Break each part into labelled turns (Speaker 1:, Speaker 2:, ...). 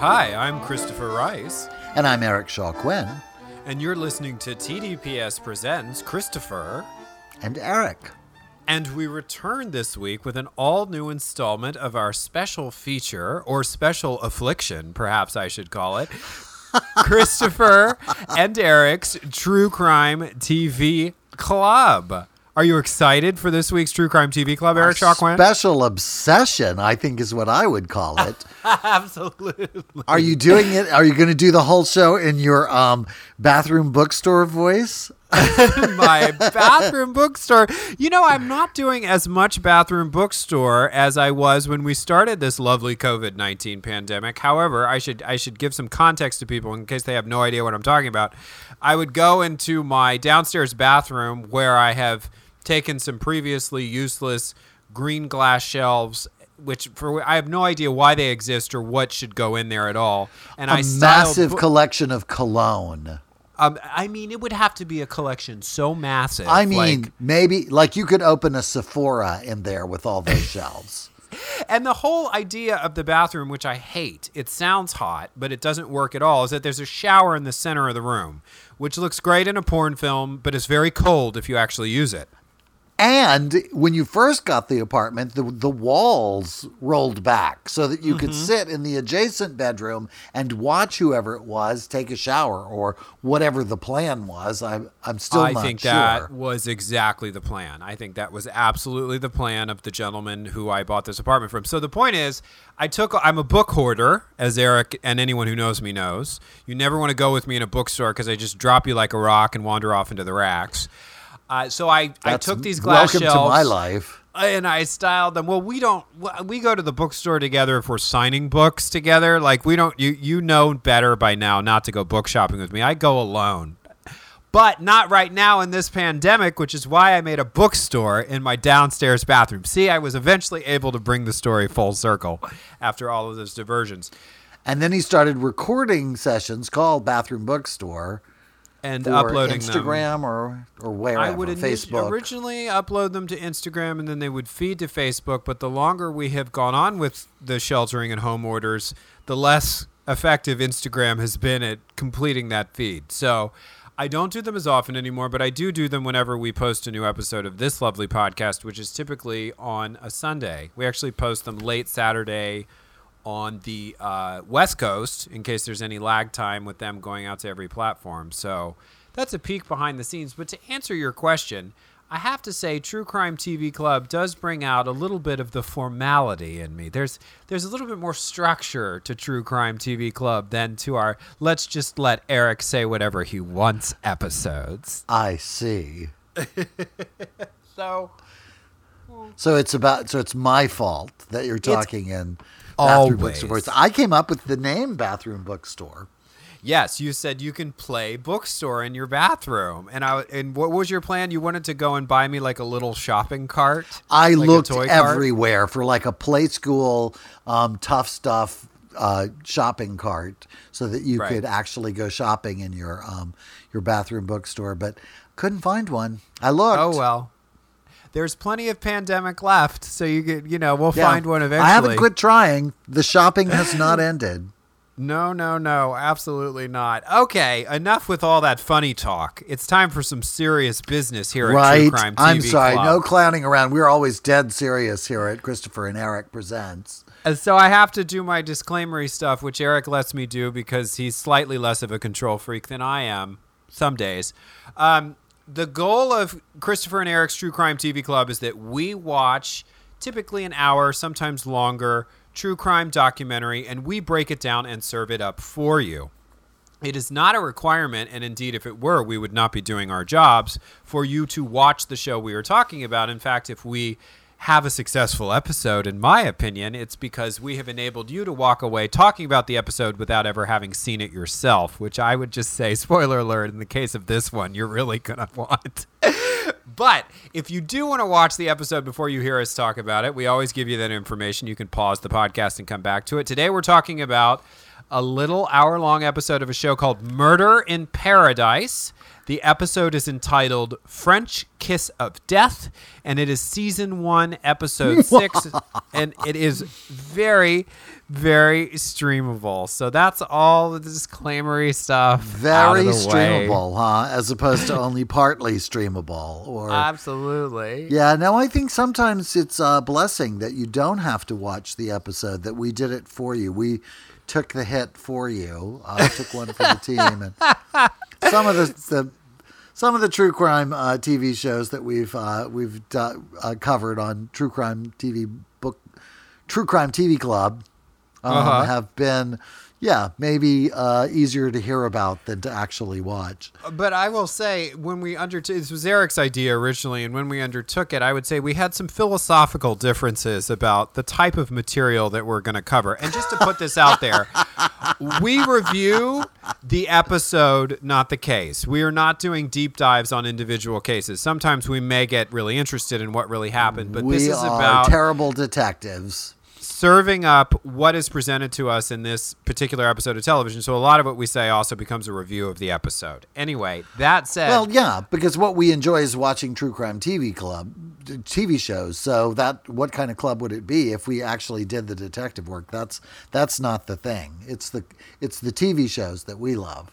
Speaker 1: Hi, I'm Christopher Rice.
Speaker 2: And I'm Eric Shaw Quinn.
Speaker 1: And you're listening to TDPS Presents Christopher.
Speaker 2: And Eric.
Speaker 1: And we return this week with an all new installment of our special feature, or special affliction, perhaps I should call it. Christopher and Eric's True Crime TV Club. Are you excited for this week's True Crime TV Club, Eric Shaw Quinn?
Speaker 2: Special obsession, I think, is what I would call it.
Speaker 1: Absolutely.
Speaker 2: Are you doing it? Are you going to do the whole show in your um, bathroom bookstore voice?
Speaker 1: my bathroom bookstore. You know, I'm not doing as much bathroom bookstore as I was when we started this lovely COVID-19 pandemic. However, I should I should give some context to people in case they have no idea what I'm talking about. I would go into my downstairs bathroom where I have taken some previously useless green glass shelves which for I have no idea why they exist or what should go in there at all.
Speaker 2: And a I massive collection of cologne.
Speaker 1: Um, I mean, it would have to be a collection so massive.
Speaker 2: I mean, like, maybe like you could open a Sephora in there with all those shelves.
Speaker 1: And the whole idea of the bathroom, which I hate, it sounds hot, but it doesn't work at all, is that there's a shower in the center of the room, which looks great in a porn film, but is very cold if you actually use it.
Speaker 2: And when you first got the apartment, the, the walls rolled back so that you mm-hmm. could sit in the adjacent bedroom and watch whoever it was take a shower or whatever the plan was. I'm, I'm still
Speaker 1: I
Speaker 2: not
Speaker 1: think that was exactly the plan. I think that was absolutely the plan of the gentleman who I bought this apartment from. So the point is, I took, I'm a book hoarder, as Eric and anyone who knows me knows. You never want to go with me in a bookstore because I just drop you like a rock and wander off into the racks. Uh, so I, I took these glass
Speaker 2: welcome
Speaker 1: shelves.
Speaker 2: to my life.
Speaker 1: And I styled them. Well, we don't. We go to the bookstore together if we're signing books together. Like we don't. You you know better by now not to go book shopping with me. I go alone, but not right now in this pandemic, which is why I made a bookstore in my downstairs bathroom. See, I was eventually able to bring the story full circle after all of those diversions.
Speaker 2: And then he started recording sessions called Bathroom Bookstore
Speaker 1: and uploading
Speaker 2: Instagram
Speaker 1: them.
Speaker 2: or or wherever.
Speaker 1: I would
Speaker 2: Facebook.
Speaker 1: originally upload them to Instagram and then they would feed to Facebook. But the longer we have gone on with the sheltering and home orders, the less effective Instagram has been at completing that feed. So. I don't do them as often anymore, but I do do them whenever we post a new episode of this lovely podcast, which is typically on a Sunday. We actually post them late Saturday, on the uh, West Coast in case there's any lag time with them going out to every platform. So that's a peek behind the scenes. But to answer your question, I have to say True Crime TV Club does bring out a little bit of the formality in me. There's there's a little bit more structure to True Crime TV Club than to our let's just let Eric say whatever he wants episodes.
Speaker 2: I see.
Speaker 1: so
Speaker 2: so it's about so it's my fault that you're talking in
Speaker 1: bathroom
Speaker 2: bookstore. I came up with the name bathroom bookstore.
Speaker 1: Yes, you said you can play bookstore in your bathroom, and I and what was your plan? You wanted to go and buy me like a little shopping cart.
Speaker 2: I
Speaker 1: like
Speaker 2: looked everywhere cart? for like a Playskool um, tough stuff uh, shopping cart, so that you right. could actually go shopping in your um, your bathroom bookstore, but couldn't find one. I looked.
Speaker 1: Oh well there's plenty of pandemic left, so you get, you know, we'll yeah. find one eventually.
Speaker 2: I haven't quit trying. The shopping has not ended.
Speaker 1: No, no, no, absolutely not. Okay, enough with all that funny talk. It's time for some serious business here
Speaker 2: right?
Speaker 1: at True Crime TV
Speaker 2: I'm sorry,
Speaker 1: Club.
Speaker 2: no clowning around. We're always dead serious here at Christopher and Eric Presents.
Speaker 1: And so I have to do my disclaimery stuff, which Eric lets me do because he's slightly less of a control freak than I am some days. Um, the goal of Christopher and Eric's True Crime TV Club is that we watch typically an hour, sometimes longer, true crime documentary, and we break it down and serve it up for you. It is not a requirement, and indeed, if it were, we would not be doing our jobs for you to watch the show we are talking about. In fact, if we have a successful episode, in my opinion, it's because we have enabled you to walk away talking about the episode without ever having seen it yourself, which I would just say, spoiler alert, in the case of this one, you're really going to want. but if you do want to watch the episode before you hear us talk about it, we always give you that information. You can pause the podcast and come back to it. Today, we're talking about a little hour long episode of a show called Murder in Paradise. The episode is entitled French Kiss of Death, and it is season one, episode six, and it is very, very streamable. So that's all the disclaimery stuff.
Speaker 2: Very
Speaker 1: streamable,
Speaker 2: streamable, huh? As opposed to only partly streamable. Or
Speaker 1: absolutely.
Speaker 2: Yeah. No, I think sometimes it's a blessing that you don't have to watch the episode. That we did it for you. We took the hit for you. I uh, took one for the team, and some of the, the some of the true crime uh, TV shows that we've uh, we've uh, covered on True Crime TV book, True Crime TV Club, um, uh-huh. have been yeah, maybe uh, easier to hear about than to actually watch.
Speaker 1: But I will say, when we undertook this was Eric's idea originally, and when we undertook it, I would say we had some philosophical differences about the type of material that we're going to cover. And just to put this out there, we review the episode, not the case. We are not doing deep dives on individual cases. Sometimes we may get really interested in what really happened, but
Speaker 2: we
Speaker 1: this is
Speaker 2: are
Speaker 1: about
Speaker 2: terrible detectives
Speaker 1: serving up what is presented to us in this particular episode of television. So a lot of what we say also becomes a review of the episode. Anyway, that said,
Speaker 2: well, yeah, because what we enjoy is watching true crime TV club TV shows. So that what kind of club would it be if we actually did the detective work? That's that's not the thing. It's the it's the TV shows that we love.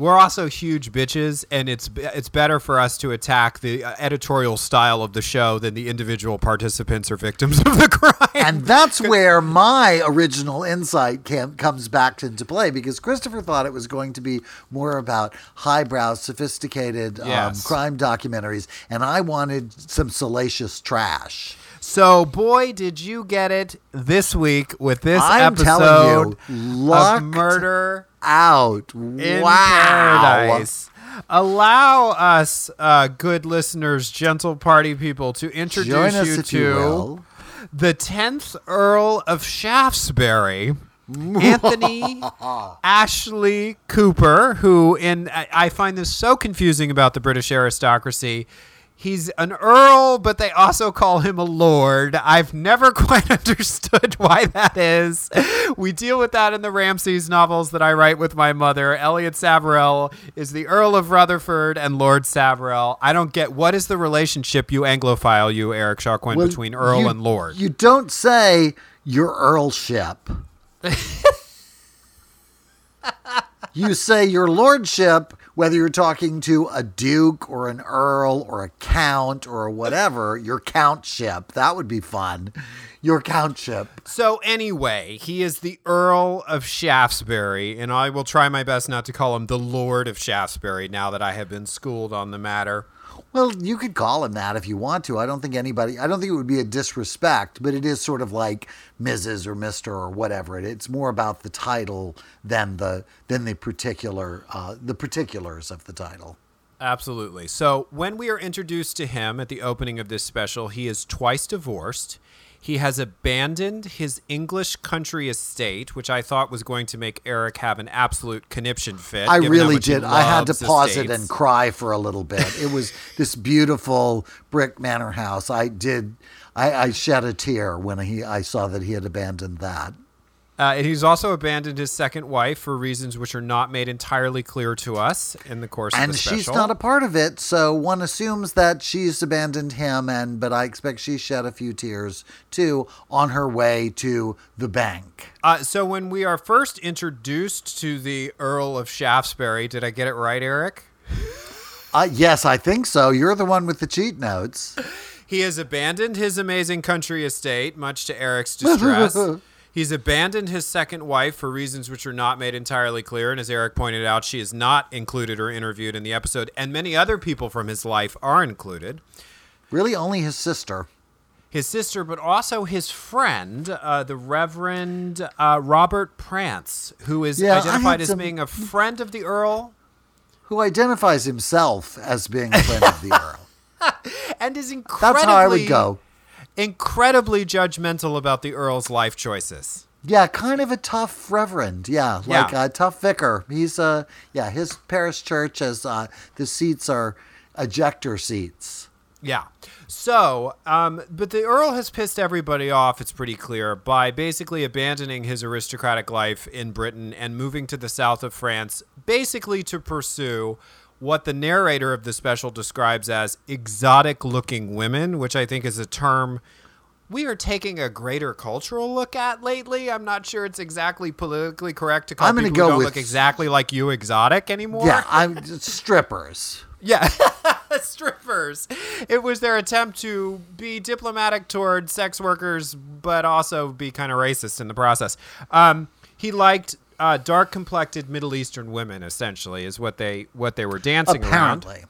Speaker 1: We're also huge bitches, and it's it's better for us to attack the uh, editorial style of the show than the individual participants or victims of the crime.
Speaker 2: And that's where my original insight cam- comes back into play because Christopher thought it was going to be more about highbrow, sophisticated um, crime documentaries, and I wanted some salacious trash.
Speaker 1: So, boy, did you get it this week with this
Speaker 2: I'm
Speaker 1: episode
Speaker 2: you,
Speaker 1: of Murder
Speaker 2: out.
Speaker 1: In
Speaker 2: wow.
Speaker 1: Paradise. Allow us, uh, good listeners, gentle party people, to introduce you to
Speaker 2: you
Speaker 1: the 10th Earl of Shaftesbury. Anthony Ashley Cooper, who in I find this so confusing about the British aristocracy he's an earl, but they also call him a lord. I've never quite understood why that is. We deal with that in the Ramses novels that I write with my mother. Elliot Savarell is the Earl of Rutherford and Lord Savarell. I don't get what is the relationship, you Anglophile, you Eric Shaw Quinn, well, between Earl
Speaker 2: you,
Speaker 1: and Lord.
Speaker 2: You don't say your earlship. you say your lordship whether you're talking to a duke or an earl or a count or whatever, your countship. That would be fun. Your countship.
Speaker 1: So, anyway, he is the Earl of Shaftesbury, and I will try my best not to call him the Lord of Shaftesbury now that I have been schooled on the matter.
Speaker 2: Well, you could call him that if you want to. I don't think anybody, I don't think it would be a disrespect, but it is sort of like Mrs. or Mr. or whatever. It's more about the title than the than the particular uh, the particulars of the title.
Speaker 1: Absolutely. So when we are introduced to him at the opening of this special, he is twice divorced. He has abandoned his English country estate, which I thought was going to make Eric have an absolute conniption fit.
Speaker 2: I really did. I had to pause estates. it and cry for a little bit. It was this beautiful brick manor house. I did. I, I shed a tear when he I saw that he had abandoned that.
Speaker 1: Uh, and he's also abandoned his second wife for reasons which are not made entirely clear to us in the course
Speaker 2: and
Speaker 1: of the special.
Speaker 2: And she's not a part of it, so one assumes that she's abandoned him. And but I expect she shed a few tears too on her way to the bank.
Speaker 1: Uh, so when we are first introduced to the Earl of Shaftesbury, did I get it right, Eric?
Speaker 2: Uh, yes, I think so. You're the one with the cheat notes.
Speaker 1: He has abandoned his amazing country estate, much to Eric's distress. He's abandoned his second wife for reasons which are not made entirely clear. And as Eric pointed out, she is not included or interviewed in the episode. And many other people from his life are included.
Speaker 2: Really, only his sister.
Speaker 1: his sister, but also his friend, uh, the Reverend uh, Robert Prance, who is
Speaker 2: Yeah,
Speaker 1: identified as
Speaker 2: some-
Speaker 1: being a friend of the Earl
Speaker 2: Who identifies himself as being a friend of the Earl.
Speaker 1: and is incredibly
Speaker 2: That's how I would go.
Speaker 1: Incredibly judgmental about the Earl's life choices.
Speaker 2: Yeah, kind of a tough reverend. Yeah, like
Speaker 1: Yeah.
Speaker 2: a tough vicar. He's uh yeah, his parish church has uh the seats are ejector seats.
Speaker 1: Yeah. So, um, but the Earl has pissed everybody off, it's pretty clear, by basically abandoning his aristocratic life in Britain and moving to the south of France, basically to pursue what the narrator of the special describes as exotic looking women, which I think is a term we are taking a greater cultural look at lately. I'm not sure it's exactly politically correct to call
Speaker 2: I'm gonna
Speaker 1: people who
Speaker 2: go
Speaker 1: don't
Speaker 2: with-
Speaker 1: look exactly like you exotic anymore.
Speaker 2: Yeah, I'm strippers.
Speaker 1: Yeah, strippers. It was their attempt to be diplomatic toward sex workers, but also be kind of racist in the process. Um, he liked uh, dark complected Middle Eastern women, essentially, is what they what they were dancing around.
Speaker 2: Apparently.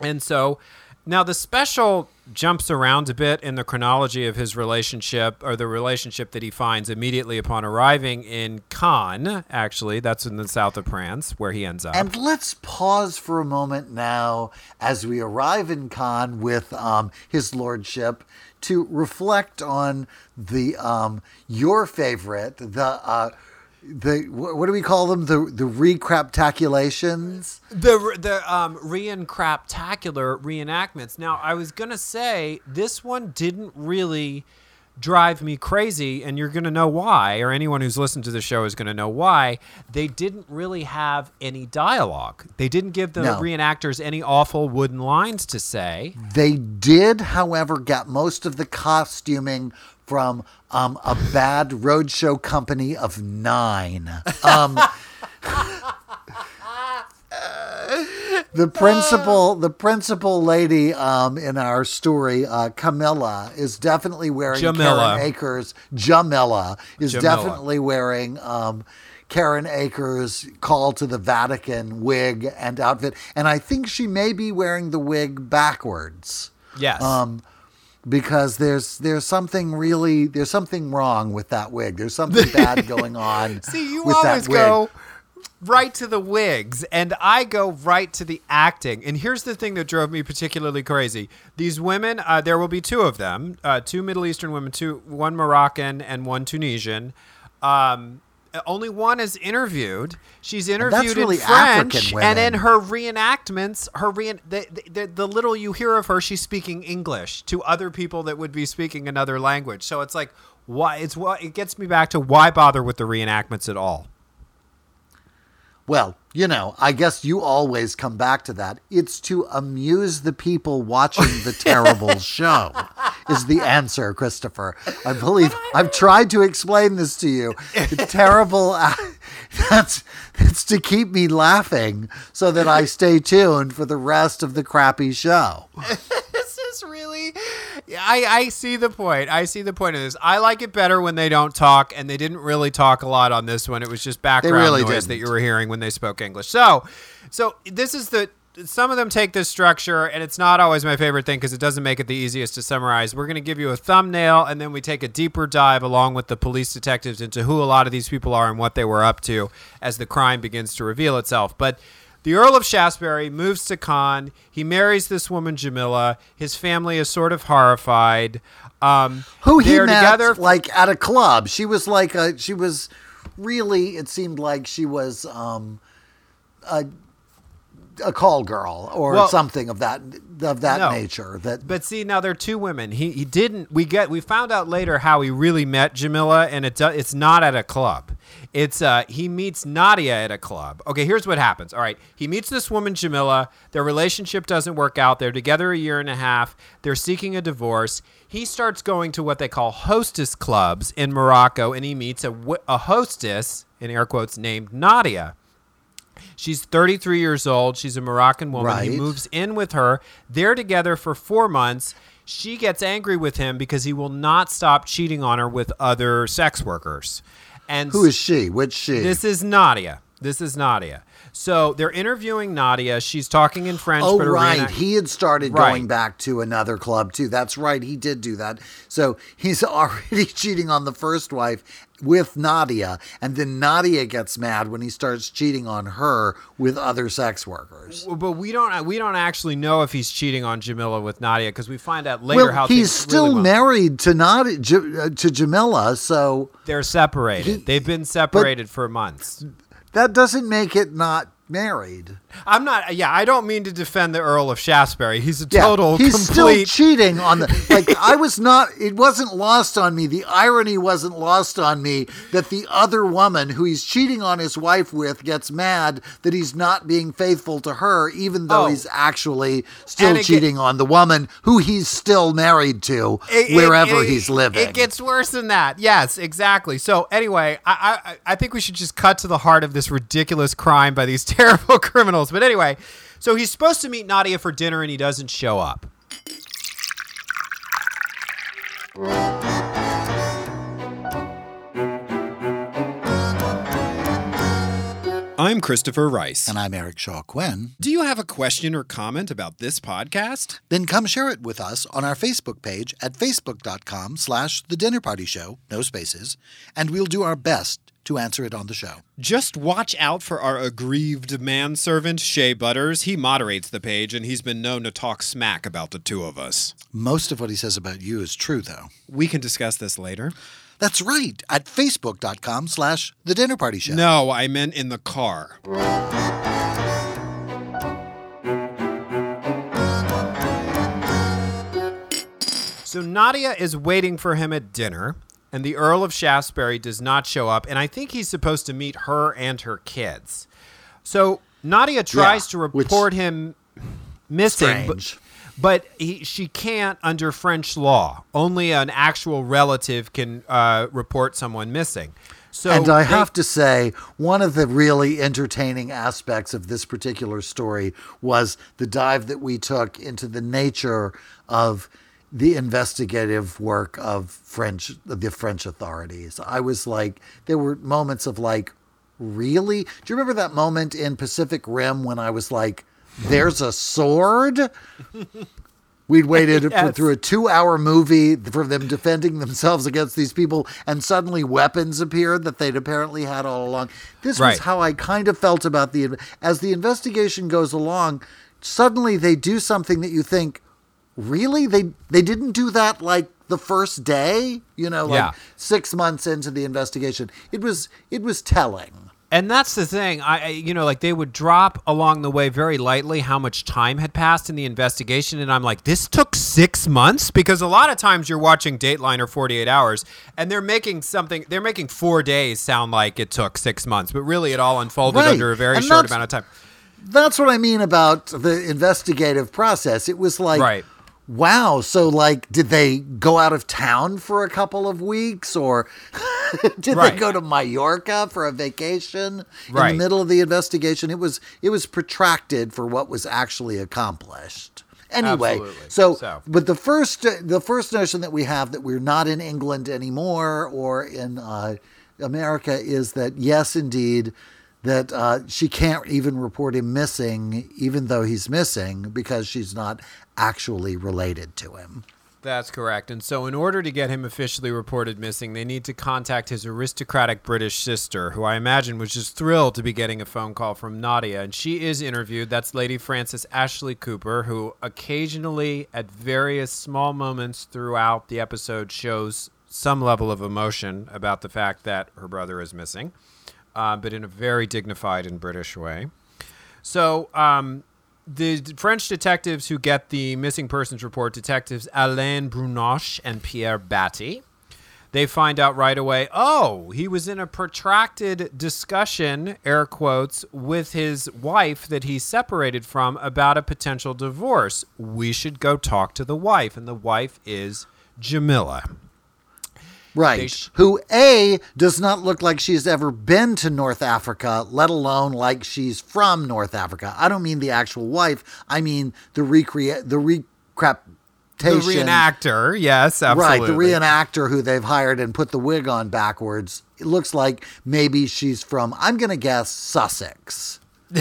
Speaker 1: And so now the special jumps around a bit in the chronology of his relationship or the relationship that he finds immediately upon arriving in Cannes. Actually, that's in the south of France where he ends up.
Speaker 2: And let's pause for a moment now as we arrive in Cannes with um, his lordship to reflect on the um, your favorite, the uh, the what do we call them? The the recraptaculations.
Speaker 1: The the um craptacular reenactments. Now, I was gonna say this one didn't really drive me crazy, and you're gonna know why, or anyone who's listened to the show is gonna know why. They didn't really have any dialogue. They didn't give the
Speaker 2: No.
Speaker 1: reenactors any awful wooden lines to say.
Speaker 2: They did, however, get most of the costuming from um, a bad roadshow company of nine. Um, the principal, the principal lady um, in our story, uh, Camilla, is definitely wearing
Speaker 1: Jamila.
Speaker 2: Karen Akers. Jamila is
Speaker 1: Jamila.
Speaker 2: definitely wearing. Um, Karen Akers' call to the Vatican wig and outfit, and I think she may be wearing the wig backwards
Speaker 1: Yes.
Speaker 2: um, because there's there's something really there's something wrong with that wig. There's something bad going on.
Speaker 1: See, you always go right to the wigs, and I go right to the acting. And here's the thing that drove me particularly crazy: these women, uh, there will be two of them, uh, two Middle Eastern women, two, one Moroccan and one Tunisian. Um, only one is interviewed. She's interviewed
Speaker 2: really
Speaker 1: in French, and in her reenactments, her re- the, the, the little you hear of her, she's speaking English to other people that would be speaking another language. So it's like, why? It's what it gets me back to why bother with the reenactments at all.
Speaker 2: Well, you know, I guess you always come back to that. It's to amuse the people watching the terrible show, is the answer, Christopher. I believe I've tried to explain this to you. Terrible, that's, it's to keep me laughing so that I stay tuned for the rest of the crappy show.
Speaker 1: this is really I, I see the point i see the point of this i like it better when they don't talk and they didn't really talk a lot on this one it was just background
Speaker 2: really
Speaker 1: noise that
Speaker 2: didn't.
Speaker 1: you were hearing when they spoke english so so this is the some of them take this structure and it's not always my favorite thing because it doesn't make it the easiest to summarize we're going to give you a thumbnail and then we take a deeper dive along with the police detectives into who a lot of these people are and what they were up to as the crime begins to reveal itself but the Earl of Shaftesbury moves to Cannes. He marries this woman, Jamila. His family is sort of horrified. Um,
Speaker 2: who he met
Speaker 1: together.
Speaker 2: like at a club. She was like a she was really it seemed like she was um a a call girl or
Speaker 1: Well-
Speaker 2: something of that of that
Speaker 1: No.
Speaker 2: nature that
Speaker 1: But see, now there are two women. He he didn't. We get we found out later how he really met Jamila, and it it's not at a club. It's uh he meets Nadia at a club. Okay, here's what happens. All right, he meets this woman Jamila. Their relationship doesn't work out. They're together a year and a half. They're seeking a divorce. He starts going to what they call hostess clubs in Morocco, and he meets a a hostess in air quotes named Nadia. She's 33 years old. She's a Moroccan woman. He moves in with her. They're together for four months. She gets angry with him because he will not stop cheating on her with other sex workers. And
Speaker 2: who is she which she
Speaker 1: this is Nadia. This is Nadia. So they're interviewing Nadia. She's talking in French.
Speaker 2: Oh,
Speaker 1: but
Speaker 2: right.
Speaker 1: reenact-
Speaker 2: He had started
Speaker 1: Right.
Speaker 2: going back to another club too. That's right. He did do that. So he's already cheating on the first wife with Nadia, and then Nadia gets mad when he starts cheating on her with other sex workers.
Speaker 1: but we don't we don't actually know if he's cheating on Jamila with Nadia because we find out later
Speaker 2: Well,
Speaker 1: how
Speaker 2: he's still
Speaker 1: really
Speaker 2: married to Nadia, J- uh, to Jamila, so
Speaker 1: They're separated.
Speaker 2: He-
Speaker 1: They've been separated for months.
Speaker 2: That doesn't make it not married.
Speaker 1: I'm not. Yeah, I don't mean to defend the Earl of Shaftesbury. He's a
Speaker 2: Yeah,
Speaker 1: total
Speaker 2: he's
Speaker 1: complete.
Speaker 2: still cheating on the like I was not it wasn't lost on me the irony wasn't lost on me that the other woman who he's cheating on his wife with gets mad that he's not being faithful to her even though
Speaker 1: Oh.
Speaker 2: he's actually still
Speaker 1: it
Speaker 2: cheating on the woman who he's still married to
Speaker 1: It- it-
Speaker 2: wherever
Speaker 1: it-
Speaker 2: he's living.
Speaker 1: It gets worse than that. Yes, exactly. So anyway, I, I I think we should just cut to the heart of this ridiculous crime by these terrible criminals. But anyway, so he's supposed to meet Nadia for dinner and he doesn't show up.
Speaker 3: I'm Christopher Rice.
Speaker 2: and I'm Eric Shaw Quinn.
Speaker 3: Do you have a question or comment about this podcast?
Speaker 2: Then come share it with us on our Facebook page at facebook.com slash the dinner party show, no spaces, and we'll do our best to answer it on the show.
Speaker 3: Just watch out for our aggrieved manservant, Shea Butters. He moderates the page, and he's been known to talk smack about the two of us.
Speaker 2: Most of what he says about you is true, though.
Speaker 3: We can discuss this later.
Speaker 2: That's right, at facebook.com slash the dinner party show.
Speaker 3: No, I meant in the car.
Speaker 1: So Nadia is waiting for him at dinner, and the Earl of Shaftesbury does not show up, and I think he's supposed to meet her and her kids. So Nadia tries
Speaker 2: Yeah,
Speaker 1: to report him missing, but, but he, she can't under French law. Only an actual relative can uh, report someone missing. So
Speaker 2: And I
Speaker 1: they-
Speaker 2: have to say, one of the really entertaining aspects of this particular story was the dive that we took into the nature of the investigative work of French, the French authorities. I was like, there were moments of like, really? Do you remember that moment in Pacific Rim when I was like, there's a sword? We'd waited for, through a two-hour movie for them defending themselves against these people, and suddenly weapons appeared that they'd apparently had all along. This was how I kind of felt about the as the investigation goes along. Suddenly, they do something that you think, really they they didn't do that like the first day. You know, like
Speaker 1: Yeah.
Speaker 2: six months into the investigation. It was it was telling.
Speaker 1: And that's the thing. I, I- you know, like they would drop along the way very lightly how much time had passed in the investigation, and I'm like, this took six months because a lot of times you're watching Dateline or 48 Hours, and they're making something, they're making four days sound like it took six months, but really it all unfolded
Speaker 2: Right.
Speaker 1: under a very
Speaker 2: And
Speaker 1: short amount of time.
Speaker 2: That's what I mean about the investigative process. It was like,
Speaker 1: Right.
Speaker 2: Wow. So, like, did they go out of town for a couple of weeks, or did
Speaker 1: Right.
Speaker 2: they go to Mallorca for a vacation in the middle of the investigation? It was it was protracted for what was actually accomplished. Anyway, so,
Speaker 1: So-
Speaker 2: but the first the first notion that we have that we're not in England anymore or in uh, America is that yes, indeed, that uh, she can't even report him missing, even though he's missing, because she's not actually related to him.
Speaker 1: That's correct. And so, in order to get him officially reported missing, they need to contact his aristocratic British sister, who I imagine was just thrilled to be getting a phone call from Nadia. And she is interviewed. That's Lady Frances Ashley Cooper, who occasionally, at various small moments throughout the episode, shows some level of emotion about the fact that her brother is missing, uh, but in a very dignified and British way. So, um, the French detectives who get the missing persons report, detectives Alain Brunoche and Pierre Batty, they find out right away oh, he was in a protracted discussion, air quotes, with his wife that he separated from about a potential divorce. We should go talk to the wife. And the wife is Jamila.
Speaker 2: Right.
Speaker 1: sh-
Speaker 2: Who A does not look like she's ever been to North Africa, let alone like she's from North Africa. I don't mean the actual wife. I mean the recreate the recap
Speaker 1: reenactor, yes, absolutely.
Speaker 2: Right, the reenactor who they've hired and put the wig on backwards. It looks like maybe she's from, I'm going to guess, Sussex.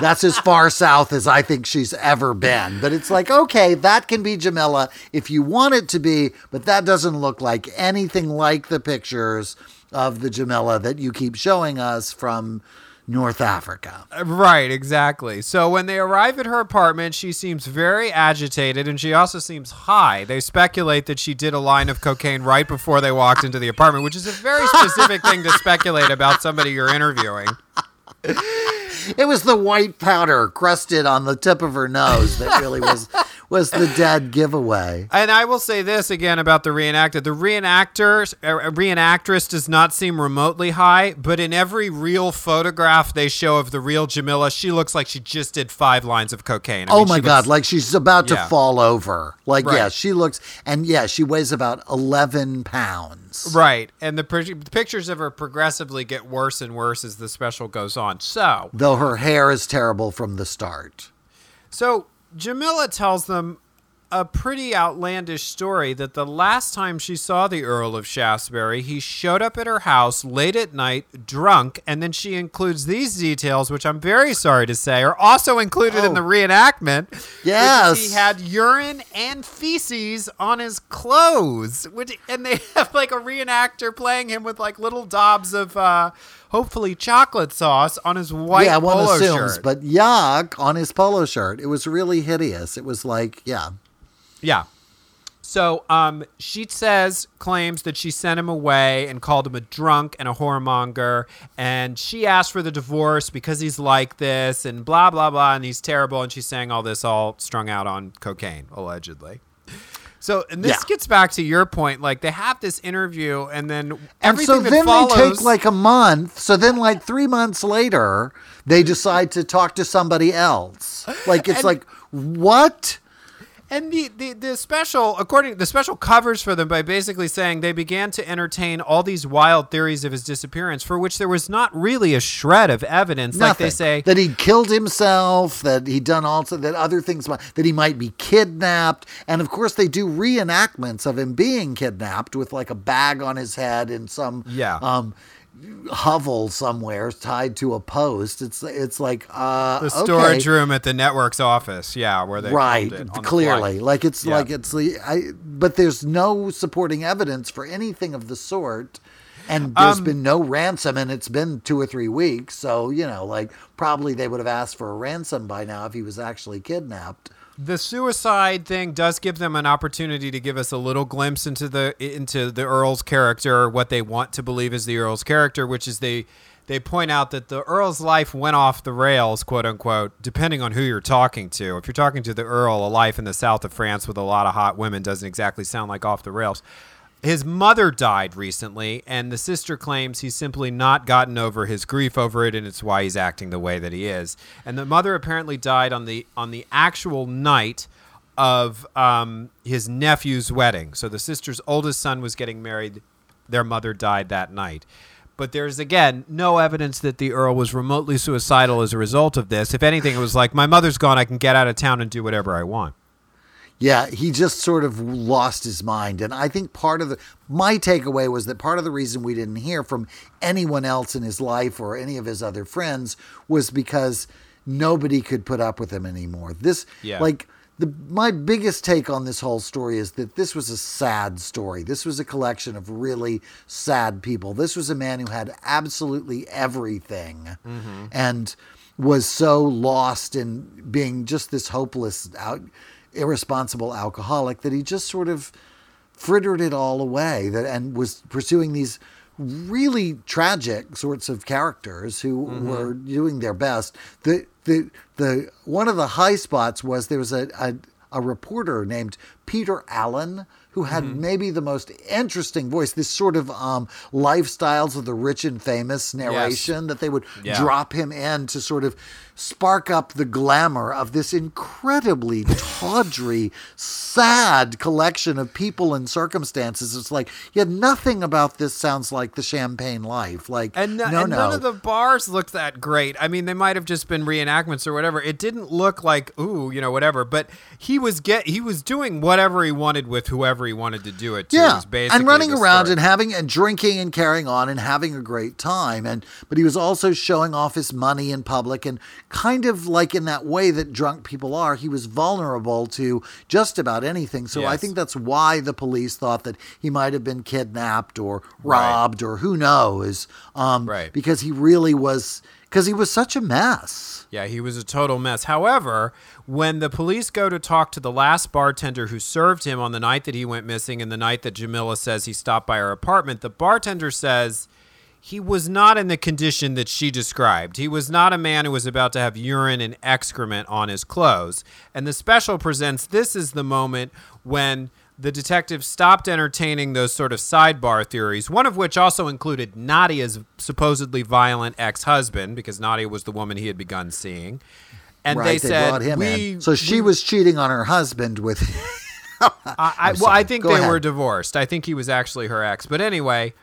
Speaker 2: That's as far south as I think she's ever been. But it's like, okay, that can be Jamila if you want it to be, but that doesn't look like anything like the pictures of the Jamila that you keep showing us from North Africa.
Speaker 1: Right, exactly. So when they arrive at her apartment, she seems very agitated and she also seems high. They speculate that she did a line of cocaine right before they walked into the apartment, which is a very specific thing to speculate about somebody you're interviewing.
Speaker 2: It was the white powder crusted on the tip of her nose that really was was the dead giveaway.
Speaker 1: And I will say this again about the reenactor: the reenactor, uh, reenactress, does not seem remotely high, but in every real photograph they show of the real Jamila, she looks like she just did five lines of cocaine. I
Speaker 2: oh
Speaker 1: mean,
Speaker 2: my god,
Speaker 1: looks-
Speaker 2: like she's about to fall over. Like yeah, she looks and yeah, she weighs about 11 pounds.
Speaker 1: Right, and the, the pictures of her progressively get worse and worse as the special goes on. So,
Speaker 2: Though her hair is terrible from the start.
Speaker 1: So Jamila tells them a pretty outlandish story that the last time she saw the Earl of Shaftesbury, he showed up at her house late at night, drunk, and then she includes these details, which I'm very sorry to say are also included in
Speaker 2: Oh.
Speaker 1: the reenactment.
Speaker 2: Yes.
Speaker 1: he had urine and feces on his clothes, which and they have like a reenactor playing him with like little daubs of uh, hopefully chocolate sauce on his white
Speaker 2: yeah, one
Speaker 1: polo
Speaker 2: assumes,
Speaker 1: shirt.
Speaker 2: but yuck on his polo shirt. It was really hideous. It was like, yeah.
Speaker 1: Yeah. So um, she says, claims that she sent him away and called him a drunk and a whoremonger. And she asked for the divorce because he's like this and blah, blah, blah. And he's terrible. And she's saying all this all strung out on cocaine, allegedly. So, and this
Speaker 2: Yeah.
Speaker 1: gets back to your point. Like, they have this interview, and then
Speaker 2: And so then
Speaker 1: follows.
Speaker 2: they take like a month. So then, like three months later, they decide to talk to somebody else. Like it's
Speaker 1: And-
Speaker 2: like what?
Speaker 1: And the, the, the special, according the special covers for them by basically saying they began to entertain all these wild theories of his disappearance, for which there was not really a shred of evidence. Like they say,
Speaker 2: that he killed himself, that he'd done also that other things, that he might be kidnapped, and of course they do reenactments of him being kidnapped with like a bag on his head in some
Speaker 1: Yeah.
Speaker 2: um hovel somewhere tied to a post. It's it's like uh
Speaker 1: the
Speaker 2: okay.
Speaker 1: storage room at the network's office. Yeah, where they
Speaker 2: right
Speaker 1: it on the
Speaker 2: clearly like it's
Speaker 1: Yeah.
Speaker 2: like it's the I, but there's no supporting evidence for anything of the sort and there's
Speaker 1: Um,
Speaker 2: been no ransom and it's been two or three weeks so you know like probably they would have asked for a ransom by now if he was actually kidnapped
Speaker 1: The suicide thing does give them an opportunity to give us a little glimpse into the into the Earl's character, what they want to believe is the Earl's character, which is they they point out that the Earl's life went off the rails, quote unquote, depending on who you're talking to. If you're talking to the Earl, a life in the south of France with a lot of hot women doesn't exactly sound like off the rails. His mother died recently, and the sister claims he's simply not gotten over his grief over it, and it's why he's acting the way that he is. And the mother apparently died on the on the actual night of um, his nephew's wedding. So the sister's oldest son was getting married. Their mother died that night. But there's again no evidence that the Earl was remotely suicidal as a result of this. If anything, it was like my mother's gone, I can get out of town and do whatever I want.
Speaker 2: Yeah, he just sort of lost his mind. And I think part of the, my takeaway was that part of the reason we didn't hear from anyone else in his life or any of his other friends was because nobody could put up with him anymore. This,
Speaker 1: Yeah.
Speaker 2: like, the, my biggest take on this whole story is that this was a sad story. This was a collection of really sad people. This was a man who had absolutely everything mm-hmm. and was so lost in being just this hopeless, out, irresponsible alcoholic that he just sort of frittered it all away that and was pursuing these really tragic sorts of characters who were doing their best. The the the one of the high spots was there was a, a a reporter named Peter Allen who had
Speaker 1: Mm-hmm.
Speaker 2: maybe the most interesting voice, this sort of um, lifestyles of the rich and famous narration that they would
Speaker 1: Yeah.
Speaker 2: drop him in to sort of spark up the glamour of this incredibly tawdry, sad collection of people and circumstances. It's like, yeah, nothing about this sounds like the champagne life. Like,
Speaker 1: And,
Speaker 2: no,
Speaker 1: and
Speaker 2: no.
Speaker 1: none of the bars looked that great. I mean, they might have just been reenactments or whatever. It didn't look like ooh, you know, whatever. But he was get he was doing whatever he wanted with whoever he wanted to do it to.
Speaker 2: yeah, and running around
Speaker 1: story.
Speaker 2: and having and drinking and carrying on and having a great time. And but he was also showing off his money in public and kind of like in that way that drunk people are. He was vulnerable to just about anything. So I think that's why the police thought that he might have been kidnapped or
Speaker 1: Right.
Speaker 2: robbed or who knows. Um,
Speaker 1: Right.
Speaker 2: Because he really was. Because he was such a mess.
Speaker 1: Yeah, he was a total mess. However, when the police go to talk to the last bartender who served him on the night that he went missing and the night that Jamila says he stopped by her apartment, the bartender says he was not in the condition that she described. He was not a man who was about to have urine and excrement on his clothes. And the special presents this is the moment when the detective stopped entertaining those sort of sidebar theories, one of which also included Nadia's supposedly violent ex husband, because Nadia was the woman he had begun seeing. And
Speaker 2: right?
Speaker 1: they said,
Speaker 2: brought him
Speaker 1: we,
Speaker 2: in. So she was cheating on her husband with.
Speaker 1: I, I, well, I think
Speaker 2: Go
Speaker 1: they
Speaker 2: ahead.
Speaker 1: were divorced. I think he was actually her ex. But anyway,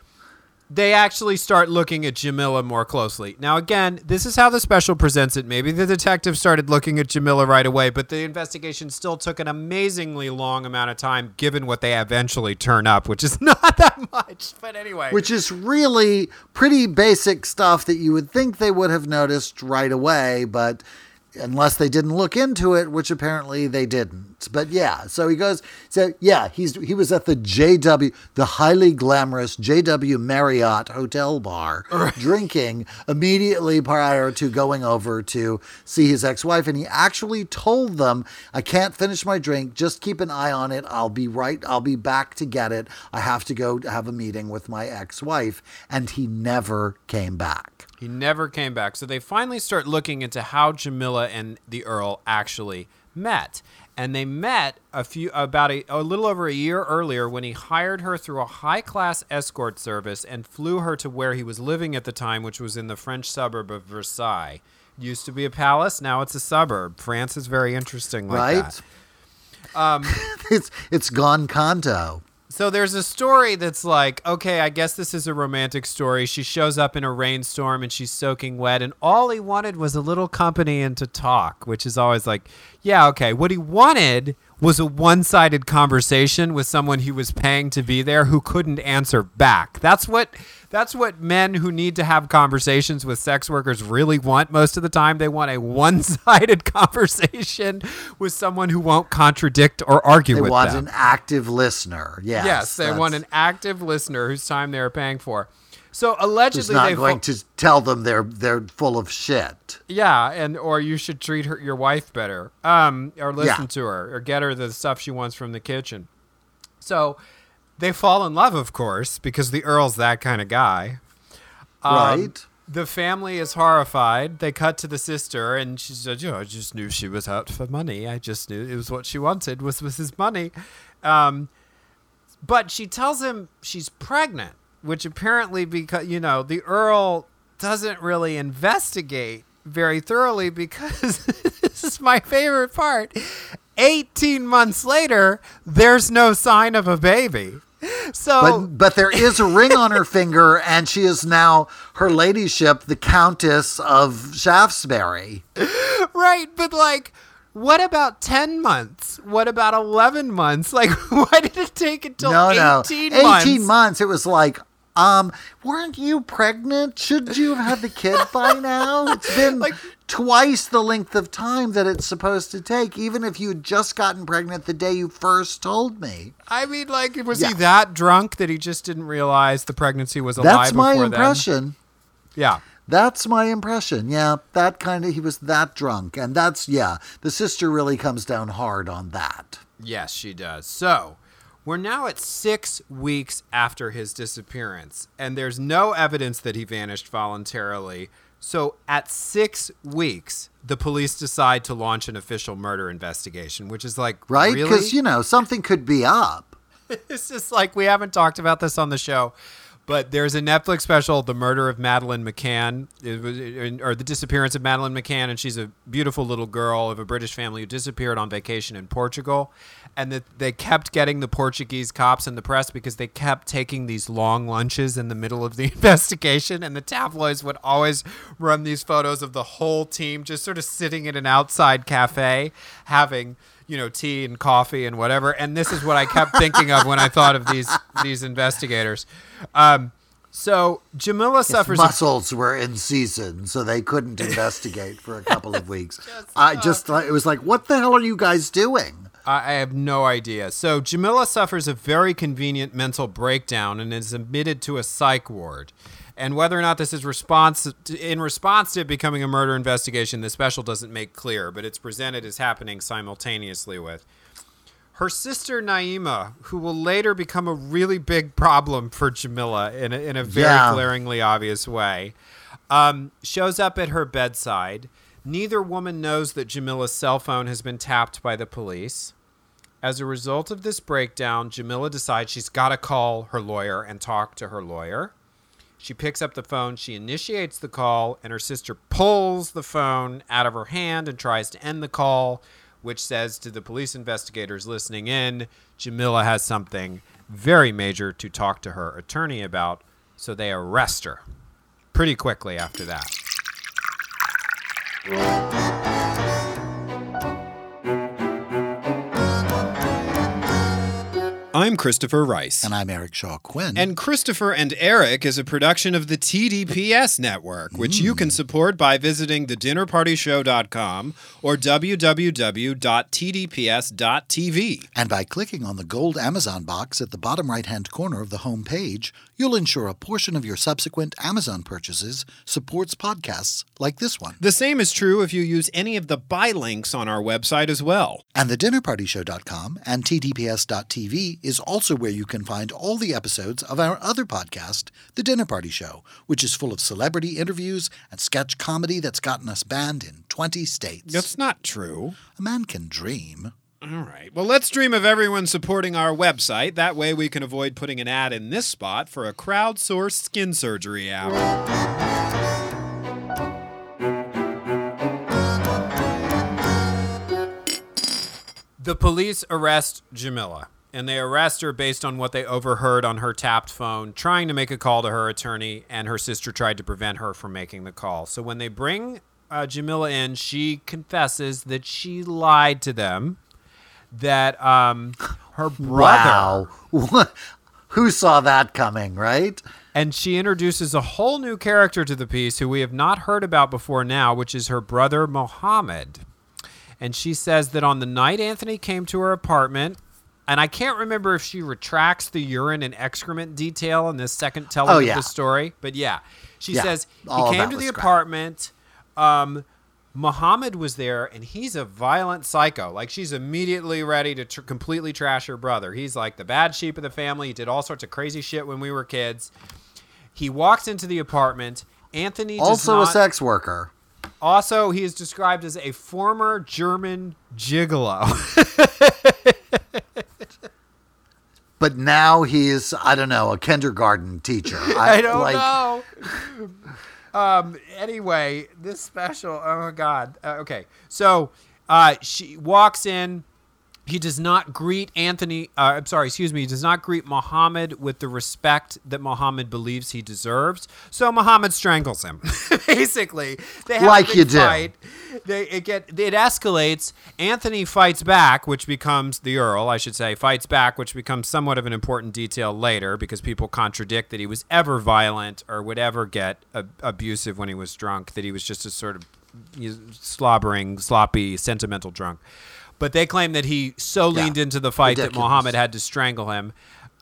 Speaker 1: they actually start looking at Jamila more closely. Now, again, this is how the special presents it. Maybe the detective started looking at Jamila right away, but the investigation still took an amazingly long amount of time, given what they eventually turn up, which is not that much. But anyway,
Speaker 2: which is really pretty basic stuff that you would think they would have noticed right away, but unless they didn't look into it, which apparently they didn't. But yeah, so he goes. So yeah, he's he was at the JW, the highly glamorous JW Marriott hotel bar, drinking immediately prior to going over to see his ex-wife, and he actually told them, "I can't finish my drink. Just keep an eye on it. I'll be right. I'll be back to get it. I have to go have a meeting with my ex-wife," and he never came back.
Speaker 1: He never came back. So they finally start looking into how Jamila and the Earl actually met. And they met a few about a, a little over a year earlier when he hired her through a high-class escort service and flew her to where he was living at the time, which was in the French suburb of Versailles. Used to be a palace, now it's a suburb. France is very interesting like
Speaker 2: right?
Speaker 1: that. Um,
Speaker 2: it's it's gone Kanto.
Speaker 1: So there's a story that's like, okay, I guess this is a romantic story. She shows up in a rainstorm and she's soaking wet, and all he wanted was a little company and to talk, which is always like, yeah, okay. What he wanted was a one sided conversation with someone he was paying to be there who couldn't answer back. That's what that's what men who need to have conversations with sex workers really want most of the time. They want a one sided conversation with someone who won't contradict or argue
Speaker 2: They
Speaker 1: with
Speaker 2: want
Speaker 1: them.
Speaker 2: an active listener. Yes,
Speaker 1: Yes, they want an active listener whose time they're paying for. So allegedly, Who's
Speaker 2: not
Speaker 1: they
Speaker 2: going
Speaker 1: fo-
Speaker 2: to tell them they're they're full of shit.
Speaker 1: yeah, and or you should treat her your wife better, um, or listen
Speaker 2: Yeah.
Speaker 1: to her, or get her the stuff she wants from the kitchen. So they fall in love, of course, because the Earl's that kind of guy. Um,
Speaker 2: Right.
Speaker 1: The family is horrified. They cut to the sister, and she said, "You know, I just knew she was out for money. I just knew it was what she wanted was was his money." Um, but she tells him she's pregnant, which apparently because you know the Earl doesn't really investigate very thoroughly because this is my favorite part. 18 months later, there's no sign of a baby. So
Speaker 2: But but there is a ring on her finger, and she is now her ladyship, the Countess of Shaftesbury.
Speaker 1: Right, but like, what about 10 months? What about 11 months? Like, why did it take until
Speaker 2: no,
Speaker 1: 18
Speaker 2: no,
Speaker 1: months?
Speaker 2: eighteen months. It was like, um, weren't you pregnant? Shouldn't you have had the kid by now? It's been
Speaker 1: Like-
Speaker 2: twice the length of time that it's supposed to take, even if you had just gotten pregnant the day you first told me.
Speaker 1: I mean, like, was
Speaker 2: Yeah.
Speaker 1: he that drunk that he just didn't realize the pregnancy was a lie
Speaker 2: That's my
Speaker 1: before then?
Speaker 2: impression.
Speaker 1: Yeah.
Speaker 2: That's my impression. Yeah, that kind of he was that drunk, and that's yeah. The sister really comes down hard on that.
Speaker 1: Yes, she does. So, we're now at six weeks after his disappearance, and there's no evidence that he vanished voluntarily. So, at six weeks, the police decide to launch an official murder investigation, which is like,
Speaker 2: Right?
Speaker 1: Really?
Speaker 2: Because you know something could be up.
Speaker 1: it's just like we haven't talked about this on the show, but there's a Netflix special, "The Murder of Madeleine McCann," was, or the disappearance of Madeleine McCann, and she's a beautiful little girl of a British family who disappeared on vacation in Portugal, and they kept getting the Portuguese cops in the press because they kept taking these long lunches in the middle of the investigation, and the tabloids would always run these photos of the whole team just sort of sitting in an outside cafe having you know tea and coffee and whatever and this is what i kept thinking of when i thought of these these investigators um, so jamila suffers
Speaker 2: Mussels were in season, so they couldn't investigate for a couple of weeks. I just thought it was like, what the hell are you guys doing?
Speaker 1: I have no idea. So Jamila suffers a very convenient mental breakdown and is admitted to a psych ward. And whether or not this is response in response to it becoming a murder investigation, the special doesn't make clear, but it's presented as happening simultaneously with her sister Naima, who will later become a really big problem for Jamila in a, in a very
Speaker 2: Yeah.
Speaker 1: glaringly obvious way, um, shows up at her bedside. Neither woman knows that Jamila's cell phone has been tapped by the police. As a result of this breakdown, Jamila decides she's got to call her lawyer and talk to her lawyer. She picks up the phone, she initiates the call, and her sister pulls the phone out of her hand and tries to end the call, which says to the police investigators listening in, Jamila has something very major to talk to her attorney about, so they arrest her pretty quickly after that.
Speaker 3: I'm Christopher Rice.
Speaker 2: And I'm Eric Shaw Quinn.
Speaker 3: And Christopher and Eric is a production of the TDPS network, which you can mm. support by visiting thedinnerpartyshow.com or www.tdps.tv.
Speaker 2: And by clicking on the gold Amazon box at the bottom right hand corner of the home page, you'll ensure a portion of your subsequent Amazon purchases supports podcasts like this one.
Speaker 3: The same is true if you use any of the buy links on our website as well.
Speaker 2: And thedinnerpartyshow.com and tdps.tv is also where you can find all the episodes of our other podcast, The Dinner Party Show, which is full of celebrity interviews and sketch comedy that's gotten us banned in 20 states.
Speaker 3: That's not true.
Speaker 2: A man can dream.
Speaker 3: All right. Well, let's dream of everyone supporting our website. That way we can avoid putting an ad in this spot for a crowdsourced skin surgery app.
Speaker 1: The police arrest Jamila, and they arrest her based on what they overheard on her tapped phone, trying to make a call to her attorney, and her sister tried to prevent her from making the call. So when they bring uh, Jamila in, she confesses that she lied to them, that um, her brother.
Speaker 2: Wow. Who saw that coming, right?
Speaker 1: And she introduces a whole new character to the piece who we have not heard about before now, which is her brother Mohammed. And she says that on the night Anthony came to her apartment, and I can't remember if she retracts the urine and excrement detail in this second telling
Speaker 2: Oh,
Speaker 1: of the story, but yeah, she
Speaker 2: Yeah,
Speaker 1: says he
Speaker 2: all
Speaker 1: came to the apartment. Um, Muhammad was there, and he's a violent psycho. Like she's immediately ready to tr- completely trash her brother. He's like the bad sheep of the family. He did all sorts of crazy shit when we were kids. He walks into the apartment. Anthony
Speaker 2: Also a sex worker.
Speaker 1: Also, he is described as a former German gigolo.
Speaker 2: But now he's, I don't know, a kindergarten teacher.
Speaker 1: I don't
Speaker 2: like,
Speaker 1: know. Um. Anyway, this special. Oh my god. Uh, okay. So, uh, she walks in. He does not greet Anthony. Uh, I'm sorry. Excuse me. He does not greet Muhammad with the respect that Muhammad believes he deserves. So Muhammad strangles him. Basically, they have
Speaker 2: Like
Speaker 1: a
Speaker 2: you do.
Speaker 1: fight. They it get it escalates. Anthony fights back, which becomes the Earl, I should say, fights back, which becomes somewhat of an important detail later because people contradict that he was ever violent or would ever get a- abusive when he was drunk. That he was just a sort of slobbering, sloppy, sentimental drunk. But they claim that he so
Speaker 2: Yeah.
Speaker 1: leaned into the fight that Muhammad had to strangle him.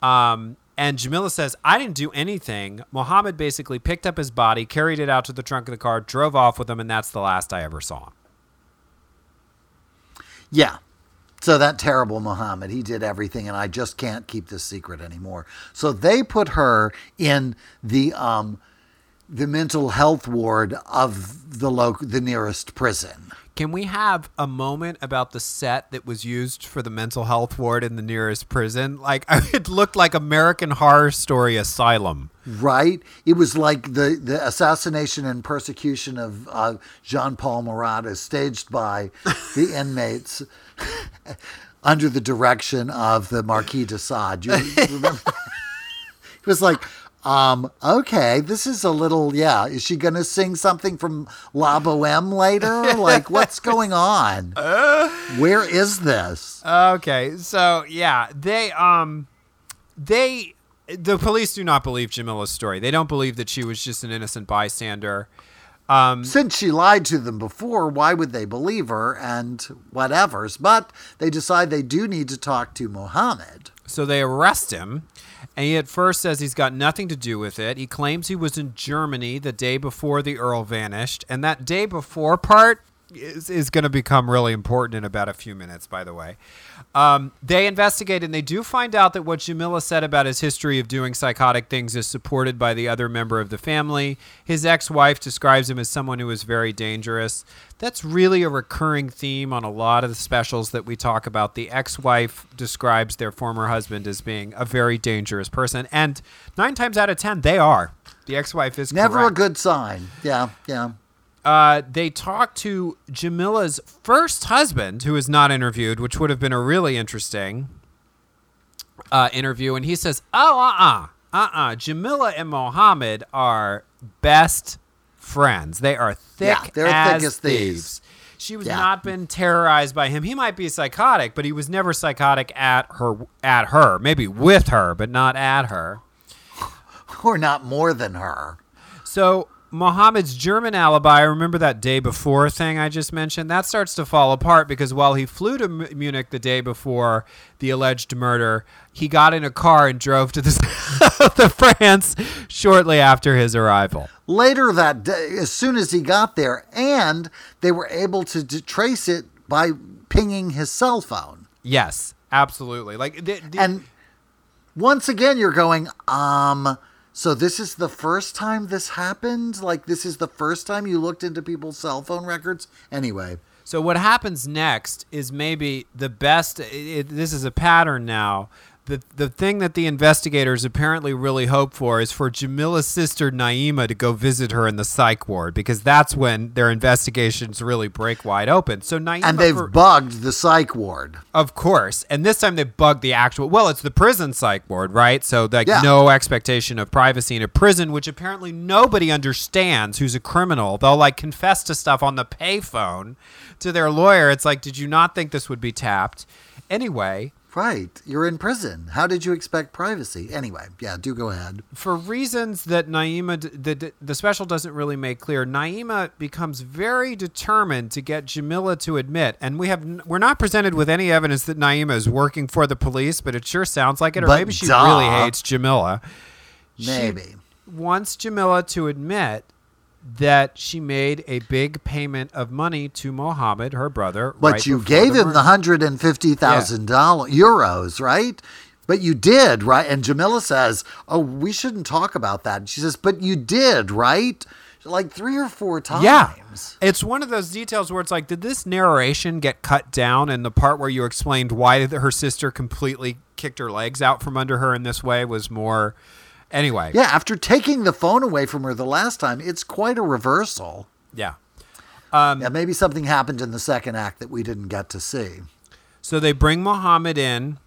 Speaker 1: Um, and Jamila says, I didn't do anything. Muhammad basically picked up his body, carried it out to the trunk of the car, drove off with him, and that's the last I ever saw him.
Speaker 2: Yeah. So that terrible Muhammad, he did everything, and I just can't keep this secret anymore. So they put her in the um, the mental health ward of the loc- the nearest prison.
Speaker 1: Can we have a moment about the set that was used for the mental health ward in the nearest prison? Like it looked like American Horror Story Asylum.
Speaker 2: Right? It was like the, the assassination and persecution of uh, Jean Paul Marat is staged by the inmates under the direction of the Marquis de Sade. You remember? it was like, um, okay, this is a little, yeah. Is she going to sing something from La Boheme later? Like, what's going on? Where is this?
Speaker 1: Okay, so yeah, they um, they the police do not believe Jamila's story. They don't believe that she was just an innocent bystander. Um,
Speaker 2: Since she lied to them before, why would they believe her and whatever's? But they decide they do need to talk to Mohammed.
Speaker 1: so they arrest him, and he at first says he's got nothing to do with it. He claims he was in Germany the day before the Earl vanished, and that day before part is, is going to become really important in about a few minutes, by the way. Um, they investigate and they do find out that what Jamila said about his history of doing psychotic things is supported by the other member of the family. His ex wife describes him as someone who is very dangerous. That's really a recurring theme on a lot of the specials that we talk about. The ex wife describes their former husband as being a very dangerous person. And nine times out of ten, they are. The ex wife is
Speaker 2: Never
Speaker 1: correct.
Speaker 2: a good sign. Yeah, yeah.
Speaker 1: Uh, they talk to Jamila's first husband, who is not interviewed, which would have been a really interesting uh, interview. And he says, Oh, uh uh-uh, uh, uh Jamila and Mohammed are best friends. They are thick
Speaker 2: Yeah, they're
Speaker 1: as
Speaker 2: thick as thieves.
Speaker 1: She was
Speaker 2: Yeah.
Speaker 1: not been terrorized by him. He might be psychotic, but he was never psychotic at her. At her, maybe with her, but not at her.
Speaker 2: Or not more than her.
Speaker 1: So Mohammed's German alibi, remember that day before thing I just mentioned? That starts to fall apart because while he flew to M- Munich the day before the alleged murder, he got in a car and drove to the south of France shortly after his arrival.
Speaker 2: Later that day, as soon as he got there, and they were able to trace it by pinging his cell phone.
Speaker 1: Yes, absolutely. Like the, the-
Speaker 2: And once again, you're going, um, so this is the first time this happened? Like, this is the first time you looked into people's cell phone records? Anyway,
Speaker 1: So what happens next is maybe the best. It, this is a pattern now. The the thing that the investigators apparently really hope for is for Jamila's sister Naima to go visit her in the psych ward because that's when their investigations really break wide open. So Naima,
Speaker 2: and they've
Speaker 1: for-
Speaker 2: bugged the psych ward.
Speaker 1: of course, and this time they bugged the actual. Well, it's the prison psych ward, right? So like
Speaker 2: Yeah.
Speaker 1: no expectation of privacy in a prison, which apparently nobody understands. Who's a criminal? They'll like confess to stuff on the payphone to their lawyer. It's like, did you not think this would be tapped? Anyway,
Speaker 2: Right. You're in prison. How did you expect privacy? Anyway, yeah, do go ahead.
Speaker 1: for reasons that Naima, the, the, special doesn't really make clear, Naima becomes very determined to get Jamila to admit, and we have we're not presented with any evidence that Naima is working for the police, but it sure sounds like it, or
Speaker 2: But
Speaker 1: maybe she
Speaker 2: duh.
Speaker 1: really hates Jamila. She
Speaker 2: Maybe.
Speaker 1: wants Jamila to admit that she made a big payment of money to Mohammed, her brother.
Speaker 2: But
Speaker 1: right
Speaker 2: you gave
Speaker 1: the
Speaker 2: him the hundred and fifty thousand dollars euros, right? But you did, right? And Jamila says, "Oh, we shouldn't talk about that." And she says, "But you did, right?" Like three or four times.
Speaker 1: Yeah. It's one of those details where it's like, did this narration get cut down? And the part where you explained why her sister completely kicked her legs out from under her in this way was more. Anyway.
Speaker 2: Yeah. After taking the phone away from her the last time, it's quite a reversal.
Speaker 1: Yeah.
Speaker 2: Yeah, maybe something happened in the second act that we didn't get to see.
Speaker 1: So they bring Muhammad in.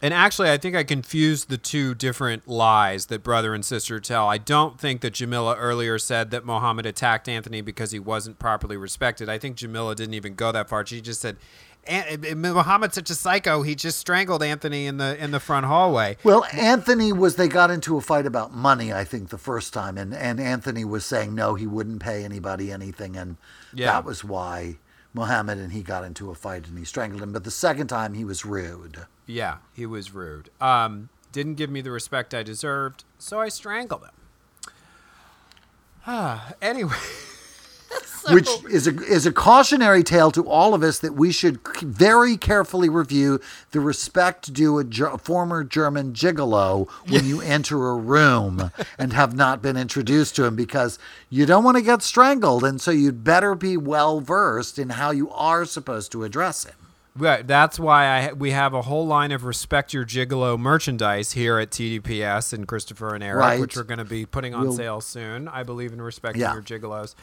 Speaker 1: And actually, I think I confused the two different lies that brother and sister tell. I don't think that Jamila earlier said that Muhammad attacked Anthony because he wasn't properly respected. I think Jamila didn't even go that far. She just said, "An- Muhammad's such a psycho. He just strangled Anthony in the in the front hallway.
Speaker 2: Well, Anthony was they got into a fight about money, I think, the first time, and and Anthony was saying no, he wouldn't pay anybody anything, and
Speaker 1: Yeah.
Speaker 2: that was why Mohammed and he got into a fight and he strangled him. But the second time he was rude.
Speaker 1: Yeah, he was rude. Um, didn't give me the respect I deserved, so I strangled him. Ah, anyway.
Speaker 2: which is a is a cautionary tale to all of us that we should very carefully review the respect due a, ger- former German gigolo when you enter a room and have not been introduced to him because you don't want to get strangled, and so you'd better be well versed in how you are supposed to address him.
Speaker 1: Right. That's why I we have a whole line of respect your gigolo merchandise here at TDPS and Christopher and Eric,
Speaker 2: Right.
Speaker 1: which we're going to be putting on
Speaker 2: We'll-
Speaker 1: sale soon. I believe in respecting
Speaker 2: Yeah.
Speaker 1: your gigolos.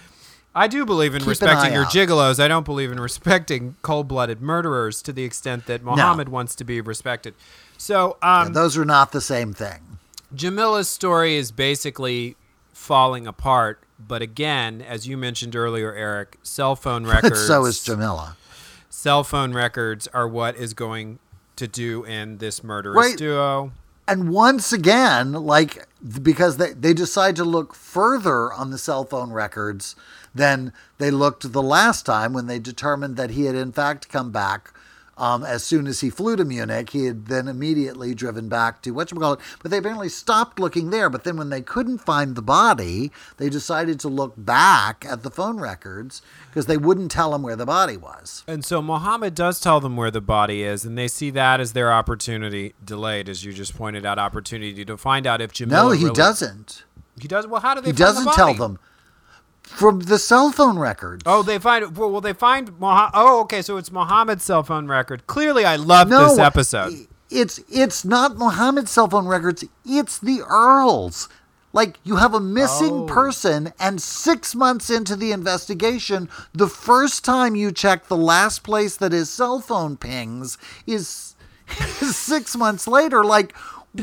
Speaker 1: I do believe in
Speaker 2: Keep
Speaker 1: respecting your
Speaker 2: out.
Speaker 1: gigolos. I don't believe in respecting cold-blooded murderers to the extent that Muhammad wants to be respected. So, um,
Speaker 2: Those are not the same thing.
Speaker 1: Jamila's story is basically falling apart. But again, as you mentioned earlier, Eric, cell phone records.
Speaker 2: so is Jamila.
Speaker 1: cell phone records are what is going to do in this murderous
Speaker 2: Right.
Speaker 1: duo.
Speaker 2: And once again, like because they, they decide to look further on the cell phone records than they looked the last time when they determined that he had in fact come back. Um, as soon as he flew to Munich, he had then immediately driven back to whatchamacallit. But they apparently stopped looking there. But then when they couldn't find the body, they decided to look back at the phone records because they wouldn't tell him where the body was.
Speaker 1: And so Mohammed does tell them where the body is, and they see that as their opportunity delayed, as you just pointed out, opportunity to find out if Jamila.
Speaker 2: No, he
Speaker 1: really-
Speaker 2: doesn't.
Speaker 1: He does. Well, how do they?
Speaker 2: He
Speaker 1: find the
Speaker 2: doesn't tell them from the cell phone records.
Speaker 1: Oh, they find. Well, well they find. Moha- oh, okay. So it's Mohammed's cell phone record. Clearly, I love
Speaker 2: no,
Speaker 1: this episode.
Speaker 2: It's it's not Mohammed's cell phone records. It's the Earls. Like you have a missing
Speaker 1: Oh.
Speaker 2: person, and six months into the investigation, the first time you check the last place that his cell phone pings is six months later. Like,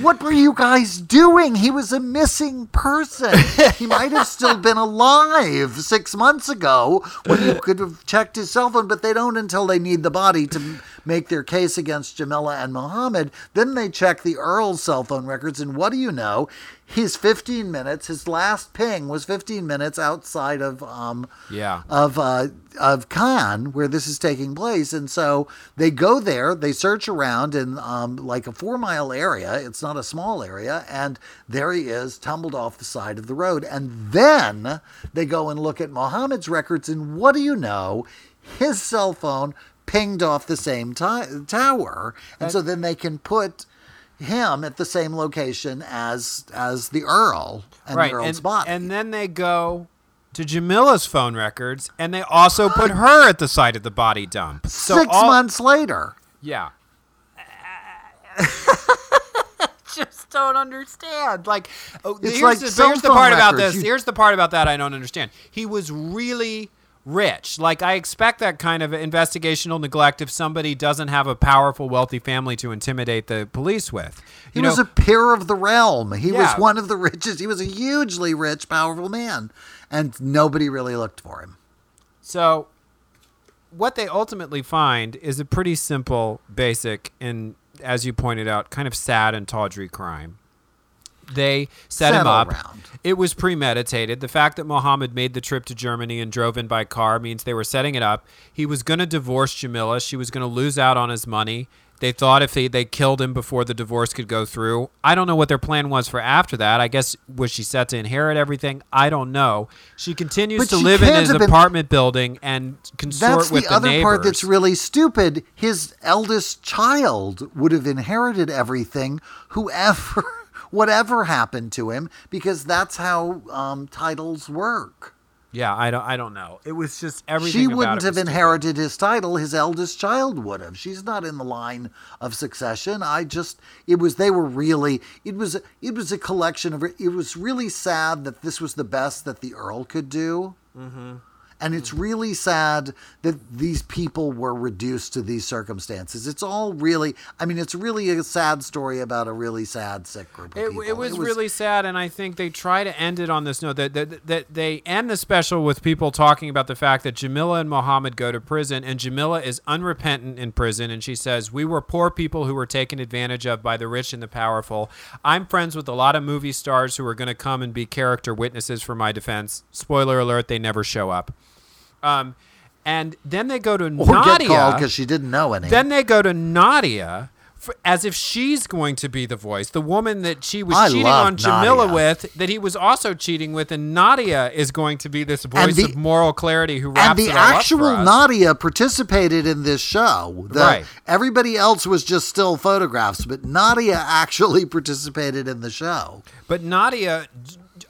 Speaker 2: what were you guys doing? He was a missing person. he might have still been alive six months ago when you could have checked his cell phone, but they don't until they need the body to make their case against Jamila and Mohammed. Then they check the Earl's cell phone records, and what do you know? He's 15 minutes, his last ping was 15 minutes outside of um,
Speaker 1: Yeah.
Speaker 2: of uh, of Cannes, where this is taking place, and so they go there. They search around in um, like a four mile area. It's not a small area, and there he is, tumbled off the side of the road. And then they go and look at Mohammed's records, and what do you know? His cell phone pinged off the same ti- tower, and so then they can put him at the same location as as the Earl and
Speaker 1: right.
Speaker 2: the Earl's
Speaker 1: And,
Speaker 2: body.
Speaker 1: and then they go to Jamila's phone records, and they also put her at the site of the body dump. So
Speaker 2: Six
Speaker 1: all-
Speaker 2: months later.
Speaker 1: Yeah. just don't understand. Like, oh,
Speaker 2: It's
Speaker 1: here's,
Speaker 2: like
Speaker 1: the, here's the
Speaker 2: phone
Speaker 1: part about this.
Speaker 2: You-
Speaker 1: Here's the part about that I don't understand. He was really rich. Like, I expect that kind of investigational neglect if somebody doesn't have a powerful, wealthy family to intimidate the police with.
Speaker 2: He
Speaker 1: You
Speaker 2: was
Speaker 1: know,
Speaker 2: a peer of the realm. He
Speaker 1: Yeah.
Speaker 2: was one of the richest. He was a hugely rich, powerful man, and nobody really looked for him.
Speaker 1: So, what they ultimately find is a pretty simple, basic, and as you pointed out, kind of sad and tawdry crime. They set him up.
Speaker 2: round.
Speaker 1: It was premeditated. The fact that Mohammed made the trip to Germany and drove in by car means they were setting it up. He was going to divorce Jamila. She was going to lose out on his money. They thought if they, they killed him before the divorce could go through. I don't know what their plan was for after that. I guess was she set to inherit everything? I don't know. She continues
Speaker 2: But
Speaker 1: to
Speaker 2: she
Speaker 1: live in his
Speaker 2: have been-
Speaker 1: apartment building and consort
Speaker 2: That's
Speaker 1: with
Speaker 2: the
Speaker 1: the,
Speaker 2: other
Speaker 1: neighbors.
Speaker 2: part that's really stupid. His eldest child would have inherited everything, whoever, whatever happened to him, because that's how um, titles work.
Speaker 1: yeah, I don't. I don't know. It was just everything.
Speaker 2: She wouldn't have inherited his title. His eldest child would have. She's not in the line of succession. I just, it was, they were really, it was, it was a collection of, it was really sad that this was the best that the Earl could do. Mm-hmm. And it's mm-hmm. really sad that these people were reduced to these circumstances. It's all really, I mean, it's really a sad story about a really sad, sick group of
Speaker 1: It,
Speaker 2: people.
Speaker 1: it was really sad, and I think they try to end it on this note that, that that they end the special with people talking about the fact that Jamila and Mohammed go to prison, and Jamila is unrepentant in prison, and she says, "We were poor people who were taken advantage of by the rich and the powerful. I'm friends with a lot of movie stars who are going to come and be character witnesses for my defense. Spoiler alert: they never show up." Um, and then they go to
Speaker 2: or
Speaker 1: Nadia.
Speaker 2: because she didn't know any.
Speaker 1: Then they go to Nadia f- as if she's going to be the voice, the woman that she was
Speaker 2: I
Speaker 1: cheating on Jamila
Speaker 2: Nadia.
Speaker 1: with, that he was also cheating with, and Nadia is going to be this voice
Speaker 2: the-
Speaker 1: of moral clarity who wraps
Speaker 2: and the
Speaker 1: it all up for
Speaker 2: actual
Speaker 1: us.
Speaker 2: Nadia participated in this show. The-
Speaker 1: Right.
Speaker 2: Everybody else was just still photographs, but Nadia actually participated in the show.
Speaker 1: But Nadia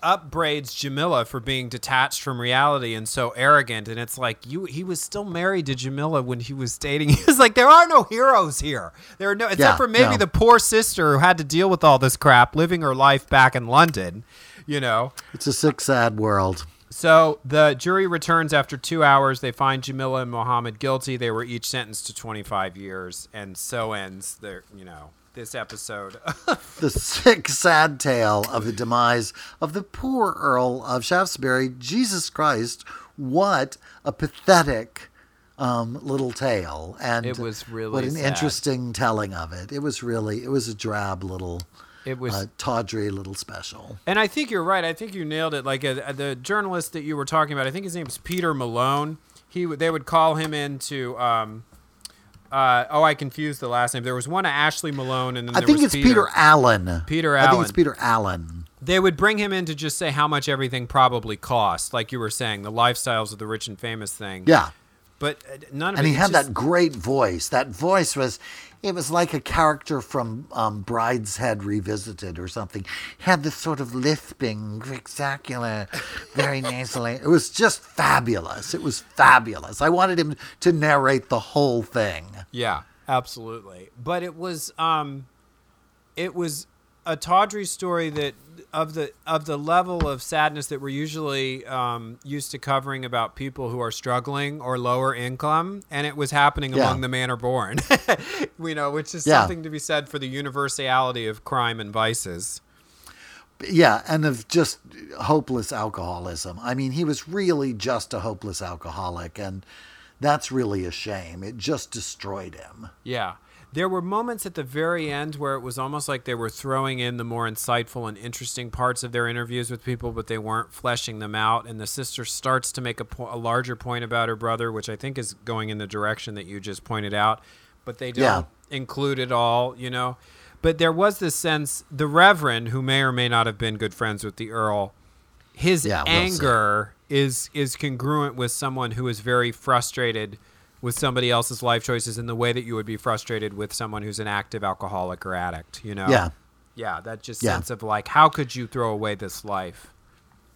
Speaker 1: upbraids Jamila for being detached from reality and so arrogant, and it's like you he was still married to Jamila when he was dating. He was like, there are no heroes here. There are no except
Speaker 2: Yeah,
Speaker 1: for maybe
Speaker 2: no.
Speaker 1: the poor sister who had to deal with all this crap, living her life back in London. You know.
Speaker 2: It's a sick, sad world.
Speaker 1: So the jury returns after two hours. They find Jamila and Mohammed guilty. They were each sentenced to 25 years, and so ends their, you know, this episode.
Speaker 2: The sick, sad tale of the demise of the poor Earl of Shaftesbury. Jesus Christ, what a pathetic um, little tale. And
Speaker 1: It was really
Speaker 2: what an
Speaker 1: sad.
Speaker 2: interesting telling of it. It was really, it was a drab little,
Speaker 1: it was
Speaker 2: uh, tawdry little special.
Speaker 1: And I think you're right. I think you nailed it. Like uh, the journalist that you were talking about, I think his name's Peter Malone. He they would call him into. Um, uh, oh, I confused the last name. There was one Ashley Malone, and then
Speaker 2: I
Speaker 1: there
Speaker 2: think
Speaker 1: was
Speaker 2: it's Peter, Allen.
Speaker 1: Peter Allen.
Speaker 2: I think it's Peter Allen.
Speaker 1: They would bring him in to just say how much everything probably cost, like you were saying, the lifestyles of the rich and famous thing.
Speaker 2: Yeah.
Speaker 1: but uh, none of
Speaker 2: And
Speaker 1: it.
Speaker 2: he had
Speaker 1: just-
Speaker 2: that great voice. That voice was, it was like a character from um, Brideshead Revisited or something. He had this sort of lisping, vexacular, very nasally. It was just fabulous. It was fabulous. I wanted him to narrate the whole thing.
Speaker 1: Yeah, absolutely. But it was um it was a tawdry story that of the of the level of sadness that we're usually um, used to covering about people who are struggling or lower income, and it was happening
Speaker 2: Yeah.
Speaker 1: among the manor born. you know, which is
Speaker 2: Yeah.
Speaker 1: something to be said for the universality of crime and vices.
Speaker 2: Yeah, and of just hopeless alcoholism. I mean, he was really just a hopeless alcoholic, and that's really a shame. It just destroyed him.
Speaker 1: Yeah. There were moments at the very end where it was almost like they were throwing in the more insightful and interesting parts of their interviews with people, but they weren't fleshing them out. And the sister starts to make a, po- a larger point about her brother, which I think is going in the direction that you just pointed out, but they don't include it all, you know. But there was this sense, the Reverend, who may or may not have been good friends with the Earl, his
Speaker 2: Yeah,
Speaker 1: anger is is congruent with someone who is very frustrated with somebody else's life choices in the way that you would be frustrated with someone who's an active alcoholic or addict, you know?
Speaker 2: Yeah.
Speaker 1: Yeah, that just
Speaker 2: Yeah.
Speaker 1: sense of like, how could you throw away this life?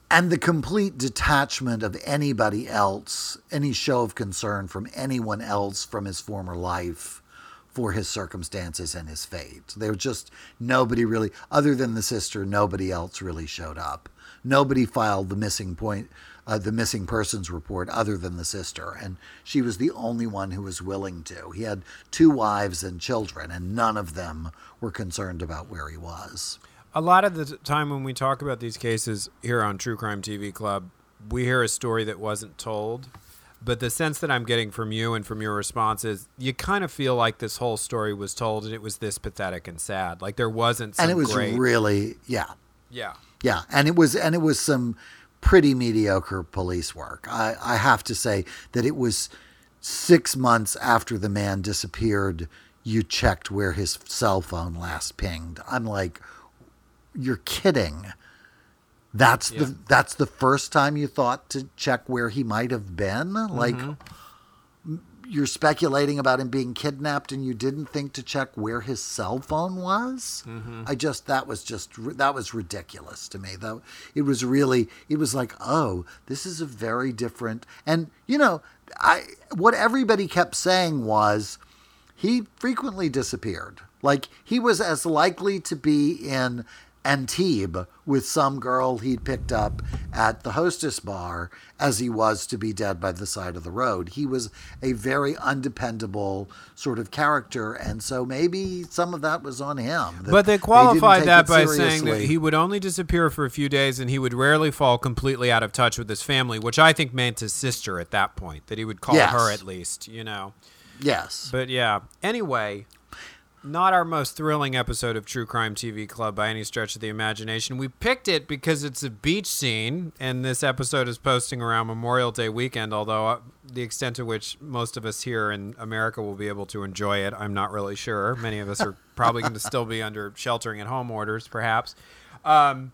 Speaker 2: and the complete detachment of anybody else, any show of concern from anyone else from his former life for his circumstances and his fate. There was just nobody really, other than the sister, nobody else really showed up. Nobody filed the missing point, uh, the missing persons report other than the sister, and she was the only one who was willing to. He had two wives and children, and none of them were concerned about where he was.
Speaker 1: A lot of the time when we talk about these cases here on True Crime TV Club, we hear a story that wasn't told. But the sense that I'm getting from you and from your response is you kind of feel like this whole story was told and it was this pathetic and sad. Like there wasn't some
Speaker 2: and it was
Speaker 1: great.
Speaker 2: really, yeah,
Speaker 1: yeah.
Speaker 2: Yeah, and it was and it was some pretty mediocre police work. I, I have to say that it was six months after the man disappeared. You checked where his cell phone last pinged. I'm like, you're kidding. That's
Speaker 1: Yeah.
Speaker 2: the that's the first time you thought to check where he might have been. Like mm-hmm. You're speculating about him being kidnapped and you didn't think to check where his cell phone was? Mm-hmm. I just that was just that was ridiculous to me though. It was really it was like oh this is a very different and you know i what everybody kept saying was he frequently disappeared. Like he was as likely to be in Antibes with some girl he'd picked up at the hostess bar as he was to be dead by the side of the road. He was a very undependable sort of character, and so maybe some of that was on him.
Speaker 1: But they qualified
Speaker 2: take
Speaker 1: that by saying that he would only disappear for a few days and he would rarely fall completely out of touch with his family, which I think meant his sister at that point, that he would call
Speaker 2: Yes.
Speaker 1: her at least, you know.
Speaker 2: Yes.
Speaker 1: But yeah. Anyway, not our most thrilling episode of True Crime TV Club by any stretch of the imagination. We picked it because it's a beach scene, and this episode is posting around Memorial Day weekend. Although uh, the extent to which most of us here in America will be able to enjoy it, I'm not really sure. Many of us are probably going to still be under sheltering at home orders, perhaps. Um,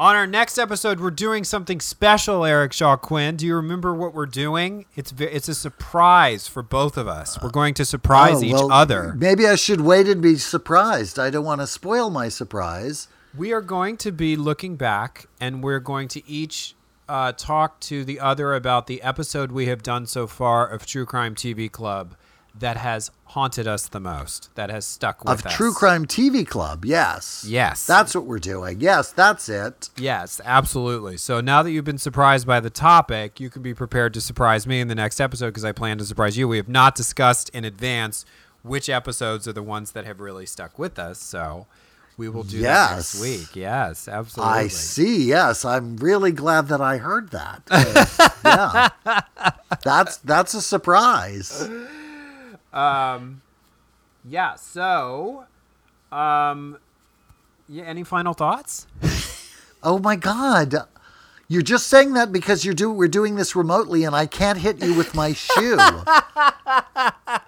Speaker 1: on our next episode, we're doing something special, Eric Shaw Quinn. Do you remember what we're doing? It's it's a surprise for both of us. We're going to surprise
Speaker 2: Oh,
Speaker 1: each
Speaker 2: well,
Speaker 1: other.
Speaker 2: Maybe I should wait and be surprised. I don't want to spoil my surprise.
Speaker 1: We are going to be looking back, and we're going to each uh, talk to the other about the episode we have done so far of True Crime TV Club that has haunted us the most, that has stuck with us.
Speaker 2: Of
Speaker 1: us.
Speaker 2: True Crime TV Club, yes.
Speaker 1: Yes.
Speaker 2: That's what we're doing. Yes, that's it.
Speaker 1: Yes, absolutely. So now that you've been surprised by the topic, you can be prepared to surprise me in the next episode because I plan to surprise you. We have not discussed in advance which episodes are the ones that have really stuck with us. So we will do that next
Speaker 2: Yes.
Speaker 1: week. Yes, absolutely.
Speaker 2: I see. Yes, I'm really glad that I heard that. yeah, that's that's a surprise.
Speaker 1: Yeah. So, um, yeah. Any final thoughts?
Speaker 2: Oh my God, you're just saying that because you're do we're doing this remotely, and I can't hit you with my shoe. I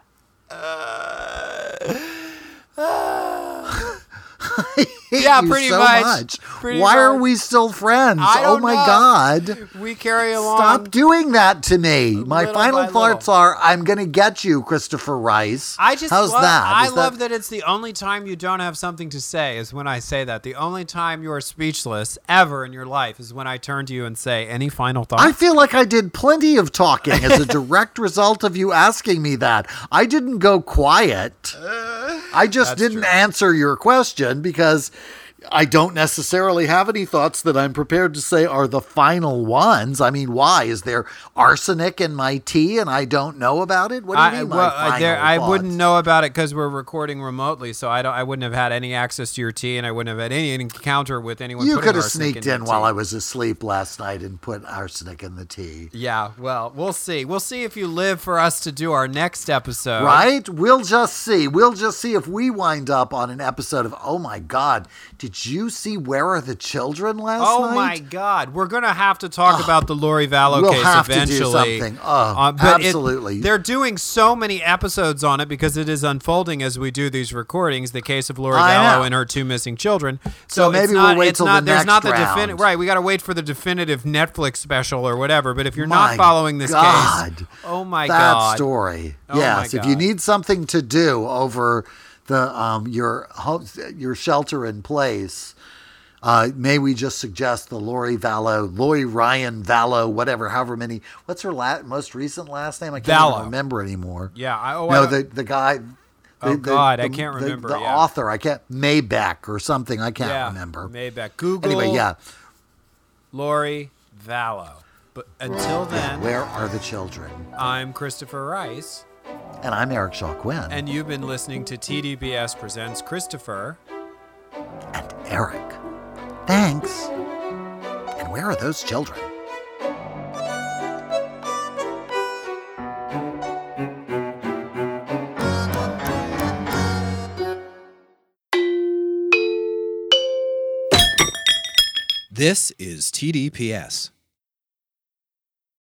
Speaker 2: hate
Speaker 1: Yeah,
Speaker 2: you
Speaker 1: pretty
Speaker 2: so
Speaker 1: much. Pretty
Speaker 2: Why are we still friends? Oh my
Speaker 1: know.
Speaker 2: God.
Speaker 1: We carry along.
Speaker 2: Stop doing that to me. My final thoughts
Speaker 1: little.
Speaker 2: are I'm going to get you, Christopher Rice.
Speaker 1: I just
Speaker 2: How's
Speaker 1: love,
Speaker 2: that?
Speaker 1: I
Speaker 2: Is
Speaker 1: love that it's the only time you don't have something to say is when I say that. The only time you are speechless ever in your life is when I turn to you and say, "Any final thoughts?"
Speaker 2: I feel like I did plenty of talking as a direct result of you asking me that. I didn't go quiet. Uh, I just didn't
Speaker 1: true.
Speaker 2: answer your question because I don't necessarily have any thoughts that I'm prepared to say are the final ones. I mean, why? Is there arsenic in my tea and I don't know about it? What do you
Speaker 1: I,
Speaker 2: mean,
Speaker 1: well, there, I wouldn't know about it because we're recording remotely, so I don't. I wouldn't have had any access to your tea, and I wouldn't have had any encounter with anyone.
Speaker 2: You could have sneaked
Speaker 1: your
Speaker 2: in while. I was asleep last night and put arsenic in the tea.
Speaker 1: Yeah, well, we'll see. We'll see if you live for us to do our next episode.
Speaker 2: Right? We'll just see. We'll just see if we wind up on an episode of Oh my God, did you see Where Are the Children last
Speaker 1: Oh
Speaker 2: night?
Speaker 1: Oh my God, we're gonna have to talk about the Lori Vallow
Speaker 2: We'll
Speaker 1: case
Speaker 2: have to do something. Oh,
Speaker 1: Uh, but it-
Speaker 2: absolutely.
Speaker 1: they're doing so many episodes on it because it is unfolding as we do these recordings. The case of Lori
Speaker 2: I
Speaker 1: Vallow
Speaker 2: know.
Speaker 1: and her two missing children.
Speaker 2: So
Speaker 1: it's
Speaker 2: maybe we'll wait till the
Speaker 1: not, There's not the
Speaker 2: next
Speaker 1: definitive right. We got to wait for the definitive Netflix special or whatever. But if you're
Speaker 2: My
Speaker 1: not following this
Speaker 2: God.
Speaker 1: case, oh my
Speaker 2: that
Speaker 1: God,
Speaker 2: story.
Speaker 1: Oh
Speaker 2: yes, if you need something to do over the um your your shelter in place, uh, may we just suggest the Lori Vallow, Lori Ryan Vallow, whatever, however many. What's her la- most recent last name? I can't
Speaker 1: Vallow.
Speaker 2: remember anymore.
Speaker 1: Yeah, I, oh,
Speaker 2: no,
Speaker 1: I,
Speaker 2: the the guy. the-
Speaker 1: Oh,
Speaker 2: the-
Speaker 1: God, I can't
Speaker 2: the-
Speaker 1: remember,
Speaker 2: The,
Speaker 1: yeah.
Speaker 2: author, I can't Maybeck or something. I can't
Speaker 1: yeah,
Speaker 2: remember.
Speaker 1: Maybeck. Google.
Speaker 2: Anyway, yeah.
Speaker 1: Lori Vallow. But until then,
Speaker 2: Where are the children?
Speaker 1: I'm Christopher Rice.
Speaker 2: And I'm Eric Shaw Quinn.
Speaker 1: And you've been listening to TDPS Presents Christopher.
Speaker 2: and Eric. Thanks. And where are those children?
Speaker 3: This is TDPS.